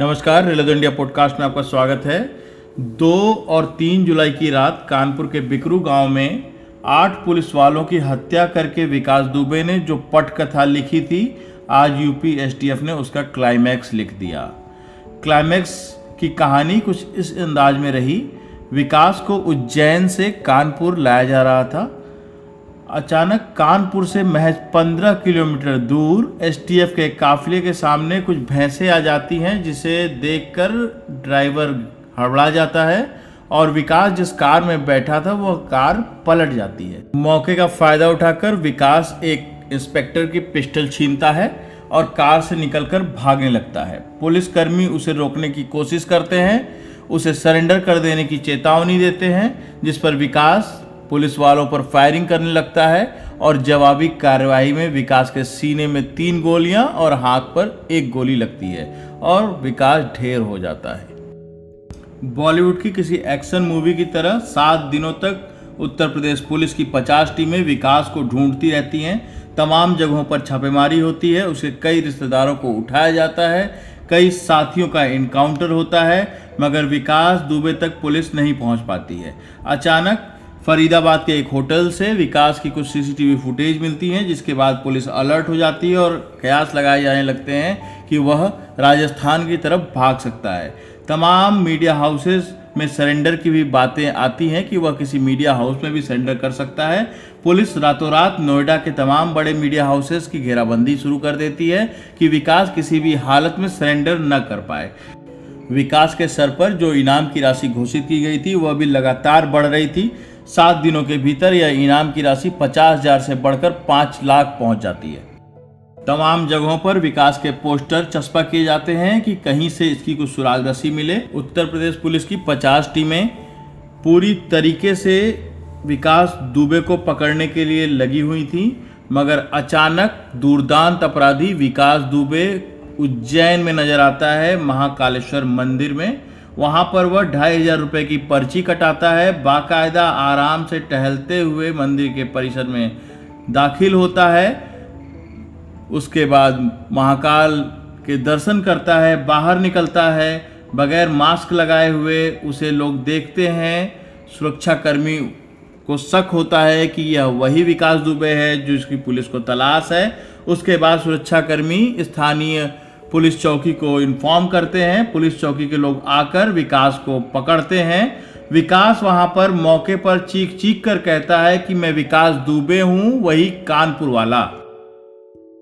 नमस्कार, रेलद India podcast में आपका स्वागत है। दो और तीन जुलाई की रात कानपुर के बिकरू गाँव में आठ पुलिस वालों की हत्या करके विकास दुबे ने जो पटकथा लिखी थी, आज यूपी एसटीएफ ने उसका क्लाइमैक्स लिख दिया। क्लाइमैक्स की कहानी कुछ इस अंदाज में रही, विकास को उज्जैन से कानपुर लाया जा रहा था अचानक कानपुर से महज 15 किलोमीटर दूर एसटीएफ के काफिले के सामने कुछ भैंसें आ जाती हैं, जिसे देखकर ड्राइवर हड़बड़ा जाता है और विकास जिस कार में बैठा था, वह कार पलट जाती है। मौके का फ़ायदा उठाकर विकास एक इंस्पेक्टर की पिस्टल छीनता है और कार से निकलकर भागने लगता है। पुलिसकर्मी उसे रोकने की कोशिश करते हैं, उसे सरेंडर कर देने की चेतावनी देते हैं, जिस पर विकास पुलिस वालों पर फायरिंग करने लगता है और जवाबी कार्रवाई में विकास के सीने में तीन गोलियाँ और हाथ पर एक गोली लगती है और विकास ढेर हो जाता है। बॉलीवुड की किसी एक्शन मूवी की तरह सात दिनों तक उत्तर प्रदेश पुलिस की पचास टीमें विकास को ढूंढती रहती हैं। तमाम जगहों पर छापेमारी होती है उसके कई रिश्तेदारों को उठाया जाता है, कई साथियों का इनकाउंटर होता है, मगर विकास दुबे तक पुलिस नहीं पहुँच पाती है। अचानक फरीदाबाद के एक होटल से विकास की कुछ सीसीटीवी फुटेज मिलती है, जिसके बाद पुलिस अलर्ट हो जाती है और कयास लगाए जाने लगते हैं कि वह राजस्थान की तरफ़ भाग सकता है। तमाम मीडिया हाउसेस में सरेंडर की भी बातें आती हैं कि वह किसी मीडिया हाउस में भी सरेंडर कर सकता है। पुलिस रातों रात नोएडा के तमाम बड़े मीडिया हाउसेस की घेराबंदी शुरू कर देती है कि विकास किसी भी हालत में सरेंडर न कर पाए। विकास के सर पर जो इनाम की राशि घोषित की गई थी, वह भी लगातार बढ़ रही थी। सात दिनों के भीतर यह इनाम की राशि पचास हज़ार से बढ़कर पाँच लाख पहुँच जाती है। तमाम जगहों पर विकास के पोस्टर चस्पा किए जाते हैं कि कहीं से इसकी कुछ सुराग रसी मिले। उत्तर प्रदेश पुलिस की पचास टीमें पूरी तरीके से विकास दुबे को पकड़ने के लिए लगी हुई थी, मगर अचानक दुर्दांत अपराधी विकास दुबे उज्जैन में नज़र आता है महाकालेश्वर मंदिर में। वहाँ पर वह ढाई हज़ार रुपये की पर्ची कटाता है। बाकायदा आराम से टहलते हुए मंदिर के परिसर में दाखिल होता है। उसके बाद महाकाल के दर्शन करता है, बाहर निकलता है। बगैर मास्क लगाए हुए उसे लोग देखते हैं। सुरक्षाकर्मी को शक होता है कि यह वही विकास दुबे है जो इसकी पुलिस को तलाश है। उसके बाद सुरक्षाकर्मी स्थानीय पुलिस चौकी को इन्फॉर्म करते हैं, पुलिस चौकी के लोग आकर विकास को पकड़ते हैं। विकास वहाँ पर मौके पर चीख चीख कर कहता है कि मैं विकास दुबे हूँ, वही कानपुर वाला।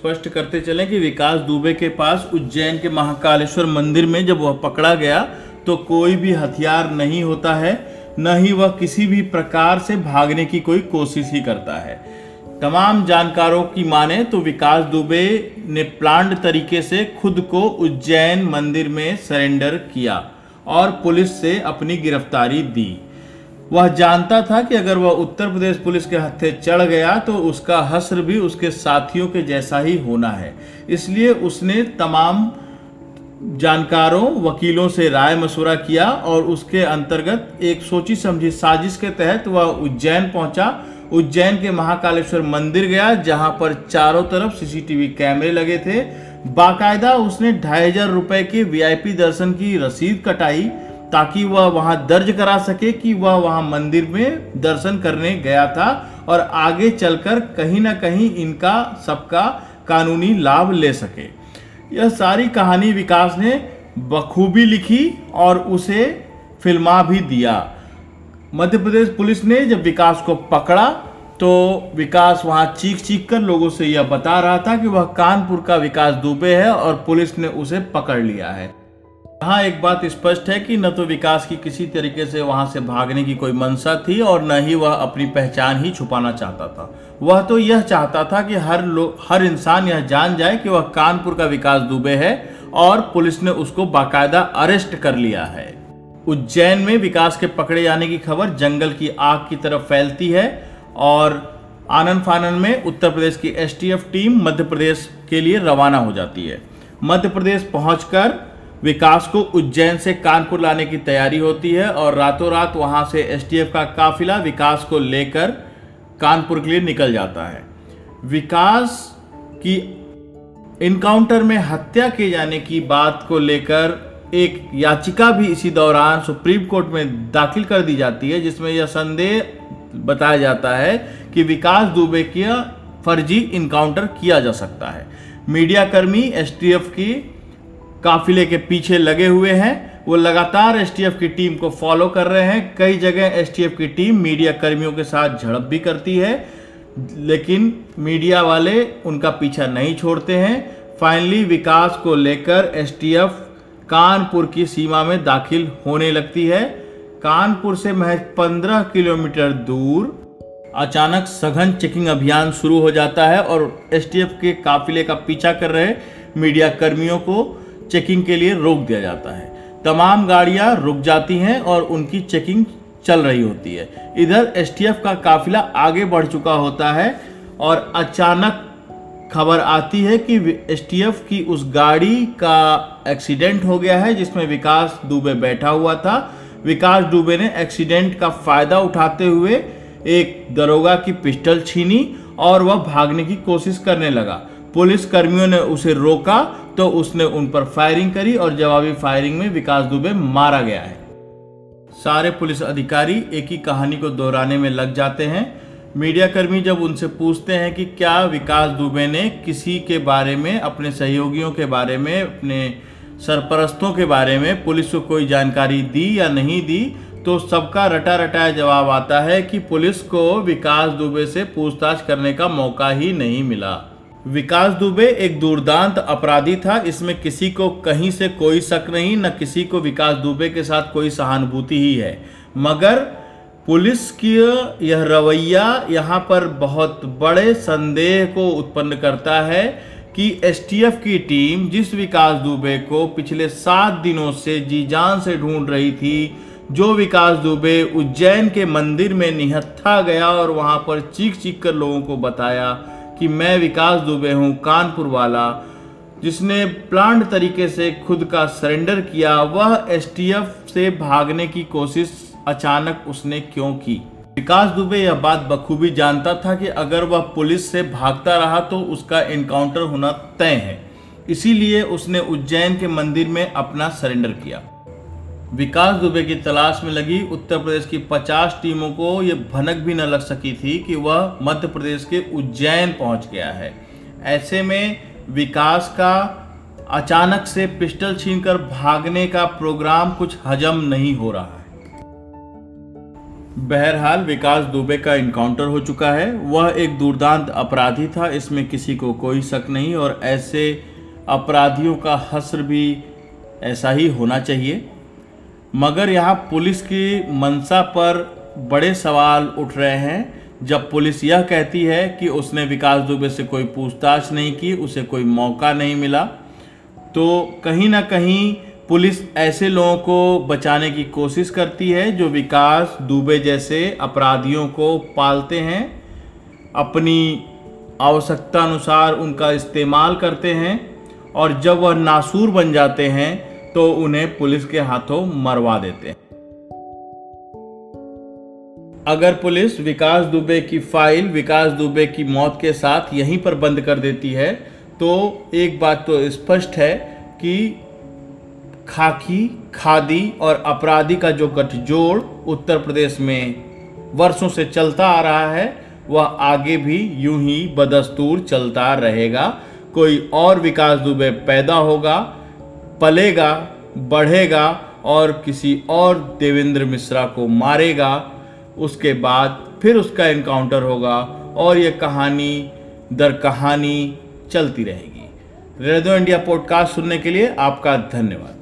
स्पष्ट करते चले कि विकास दुबे के पास उज्जैन के महाकालेश्वर मंदिर में जब वह पकड़ा गया तो कोई भी हथियार नहीं होता है, न ही वह किसी भी प्रकार से भागने की कोई कोशिश ही करता है। तमाम जानकारों की माने तो विकास दुबे ने प्लांट तरीके से खुद को उज्जैन मंदिर में सरेंडर किया और पुलिस से अपनी गिरफ्तारी दी। वह जानता था कि अगर वह उत्तर प्रदेश पुलिस के हत्थे चढ़ गया तो उसका हस्र भी उसके साथियों के जैसा ही होना है। इसलिए उसने तमाम जानकारों, वकीलों से राय मशुरा किया और उसके अंतर्गत एक सोची समझी साजिश के तहत वह उज्जैन पहुँचा उज्जैन के महाकालेश्वर मंदिर गया, जहाँ पर चारों तरफ़ सीसीटीवी कैमरे लगे थे। बाकायदा उसने ढाई हज़ार रुपए के वीआईपी दर्शन की रसीद कटाई, ताकि वह वहाँ दर्ज करा सके कि वह वहाँ मंदिर में दर्शन करने गया था, और आगे चलकर कहीं ना कहीं इनका सबका कानूनी लाभ ले सके। यह सारी कहानी विकास ने बखूबी लिखी और उसे फिल्मा भी दिया। मध्य प्रदेश पुलिस ने जब विकास को पकड़ा तो विकास वहाँ चीख चीख कर लोगों से यह बता रहा था कि वह कानपुर का विकास दुबे है और पुलिस ने उसे पकड़ लिया है। यहाँ एक बात स्पष्ट है कि न तो विकास की किसी तरीके से वहाँ से भागने की कोई मंशा थी और न ही वह अपनी पहचान ही छुपाना चाहता था। वह तो यह चाहता था कि हर लोग हर इंसान यह जान जाए कि वह कानपुर का विकास दुबे है और पुलिस ने उसको बाकायदा अरेस्ट कर लिया है। उज्जैन में विकास के पकड़े जाने की खबर जंगल की आग की तरफ़ फैलती है और आनंद फानन में उत्तर प्रदेश की एसटीएफ टीम मध्य प्रदेश के लिए रवाना हो जाती है। मध्य प्रदेश पहुंचकर विकास को उज्जैन से कानपुर लाने की तैयारी होती है और रातों रात वहाँ से एसटीएफ का काफिला विकास को लेकर कानपुर के लिए निकल जाता है। विकास की इनकाउंटर में हत्या किए जाने की बात को लेकर एक याचिका भी इसी दौरान सुप्रीम कोर्ट में दाखिल कर दी जाती है, जिसमें यह संदेह बताया जाता है कि विकास दुबे का फर्जी इनकाउंटर किया जा सकता है। मीडिया कर्मी एसटीएफ की काफिले के पीछे लगे हुए हैं। वो लगातार एसटीएफ की टीम को फॉलो कर रहे हैं। कई जगह एसटीएफ की टीम मीडिया कर्मियों के साथ झड़प भी करती है, लेकिन मीडिया वाले उनका पीछा नहीं छोड़ते हैं। फाइनली विकास को लेकर एसटीएफ कानपुर की सीमा में दाखिल होने लगती है। कानपुर से महज 15 किलोमीटर दूर अचानक सघन चेकिंग अभियान शुरू हो जाता है और एसटीएफ के काफिले का पीछा कर रहे मीडिया कर्मियों को चेकिंग के लिए रोक दिया जाता है। तमाम गाड़ियाँ रुक जाती हैं और उनकी चेकिंग चल रही होती है। इधर एसटीएफ का काफिला आगे बढ़ चुका होता है और अचानक खबर आती है कि एसटीएफ की उस गाड़ी का एक्सीडेंट हो गया है, जिसमें विकास दुबे बैठा हुआ था। विकास दुबे ने एक्सीडेंट का फ़ायदा उठाते हुए एक दरोगा की पिस्टल छीनी और वह भागने की कोशिश करने लगा। पुलिस कर्मियों ने उसे रोका तो उसने उन पर फायरिंग करी और जवाबी फायरिंग में विकास दुबे मारा गया है। सारे पुलिस अधिकारी एक ही कहानी को दोहराने में लग जाते हैं। मीडिया कर्मी जब उनसे पूछते हैं कि क्या विकास दुबे ने किसी के बारे में, अपने सहयोगियों के बारे में, अपने सरपरस्तों के बारे में पुलिस को कोई जानकारी दी या नहीं दी तो सबका रटा रटाया जवाब आता है कि पुलिस को विकास दुबे से पूछताछ करने का मौका ही नहीं मिला। विकास दुबे एक दुर्दांत अपराधी था। इसमें किसी को कहीं से कोई शक नहीं, न किसी को विकास दुबे के साथ कोई सहानुभूति ही है। मगर पुलिस की यह रवैया यहाँ पर बहुत बड़े संदेह को उत्पन्न करता है कि एसटीएफ की टीम जिस विकास दुबे को पिछले सात दिनों से जी जान से ढूंढ रही थी, जो विकास दुबे उज्जैन के मंदिर में निहत्था गया और वहाँ पर चीख चीख कर लोगों को बताया कि मैं विकास दुबे हूँ, कानपुर वाला। जिसने प्लांट तरीके से खुद का सरेंडर किया, वह एसटीएफ से भागने की कोशिश अचानक उसने क्यों की? विकास दुबे यह बात बखूबी जानता था कि अगर वह पुलिस से भागता रहा तो उसका इनकाउंटर होना तय है। इसीलिए उसने उज्जैन के मंदिर में अपना सरेंडर किया। विकास दुबे की तलाश में लगी। उत्तर प्रदेश की 50 टीमों को यह भनक भी न लग सकी थी कि वह मध्य प्रदेश के उज्जैन पहुँच गया है। ऐसे में विकास का अचानक से पिस्टल छीनकर भागने का प्रोग्राम कुछ हजम नहीं हो रहा। बहरहाल विकास दुबे का इनकाउंटर हो चुका है। वह एक दुर्दांत अपराधी था, इसमें किसी को कोई शक नहीं और ऐसे अपराधियों का हस्र भी ऐसा ही होना चाहिए। मगर यहाँ पुलिस की मंशा पर बड़े सवाल उठ रहे हैं। जब पुलिस यह कहती है कि उसने विकास दुबे से कोई पूछताछ नहीं की, उसे कोई मौका नहीं मिला तो कहीं ना कहीं पुलिस ऐसे लोगों को बचाने की कोशिश करती है जो विकास दुबे जैसे अपराधियों को पालते हैं, अपनी आवश्यकता अनुसार उनका इस्तेमाल करते हैं और जब वह नासूर बन जाते हैं तो उन्हें पुलिस के हाथों मरवा देते हैं। अगर पुलिस विकास दुबे की फ़ाइल विकास दुबे की मौत के साथ यहीं पर बंद कर देती है तो एक बात तो स्पष्ट है कि खाकी, खादी और अपराधी का जो गठजोड़ उत्तर प्रदेश में वर्षों से चलता आ रहा है, वह आगे भी यूँ ही बदस्तूर चलता रहेगा। कोई और विकास दुबे पैदा होगा, पलेगा, बढ़ेगा और किसी और देवेंद्र मिश्रा को मारेगा, उसके बाद फिर उसका इनकाउंटर होगा और ये कहानी, दर कहानी चलती रहेगी। रेडियो इंडिया पॉडकास्ट सुनने के लिए आपका धन्यवाद।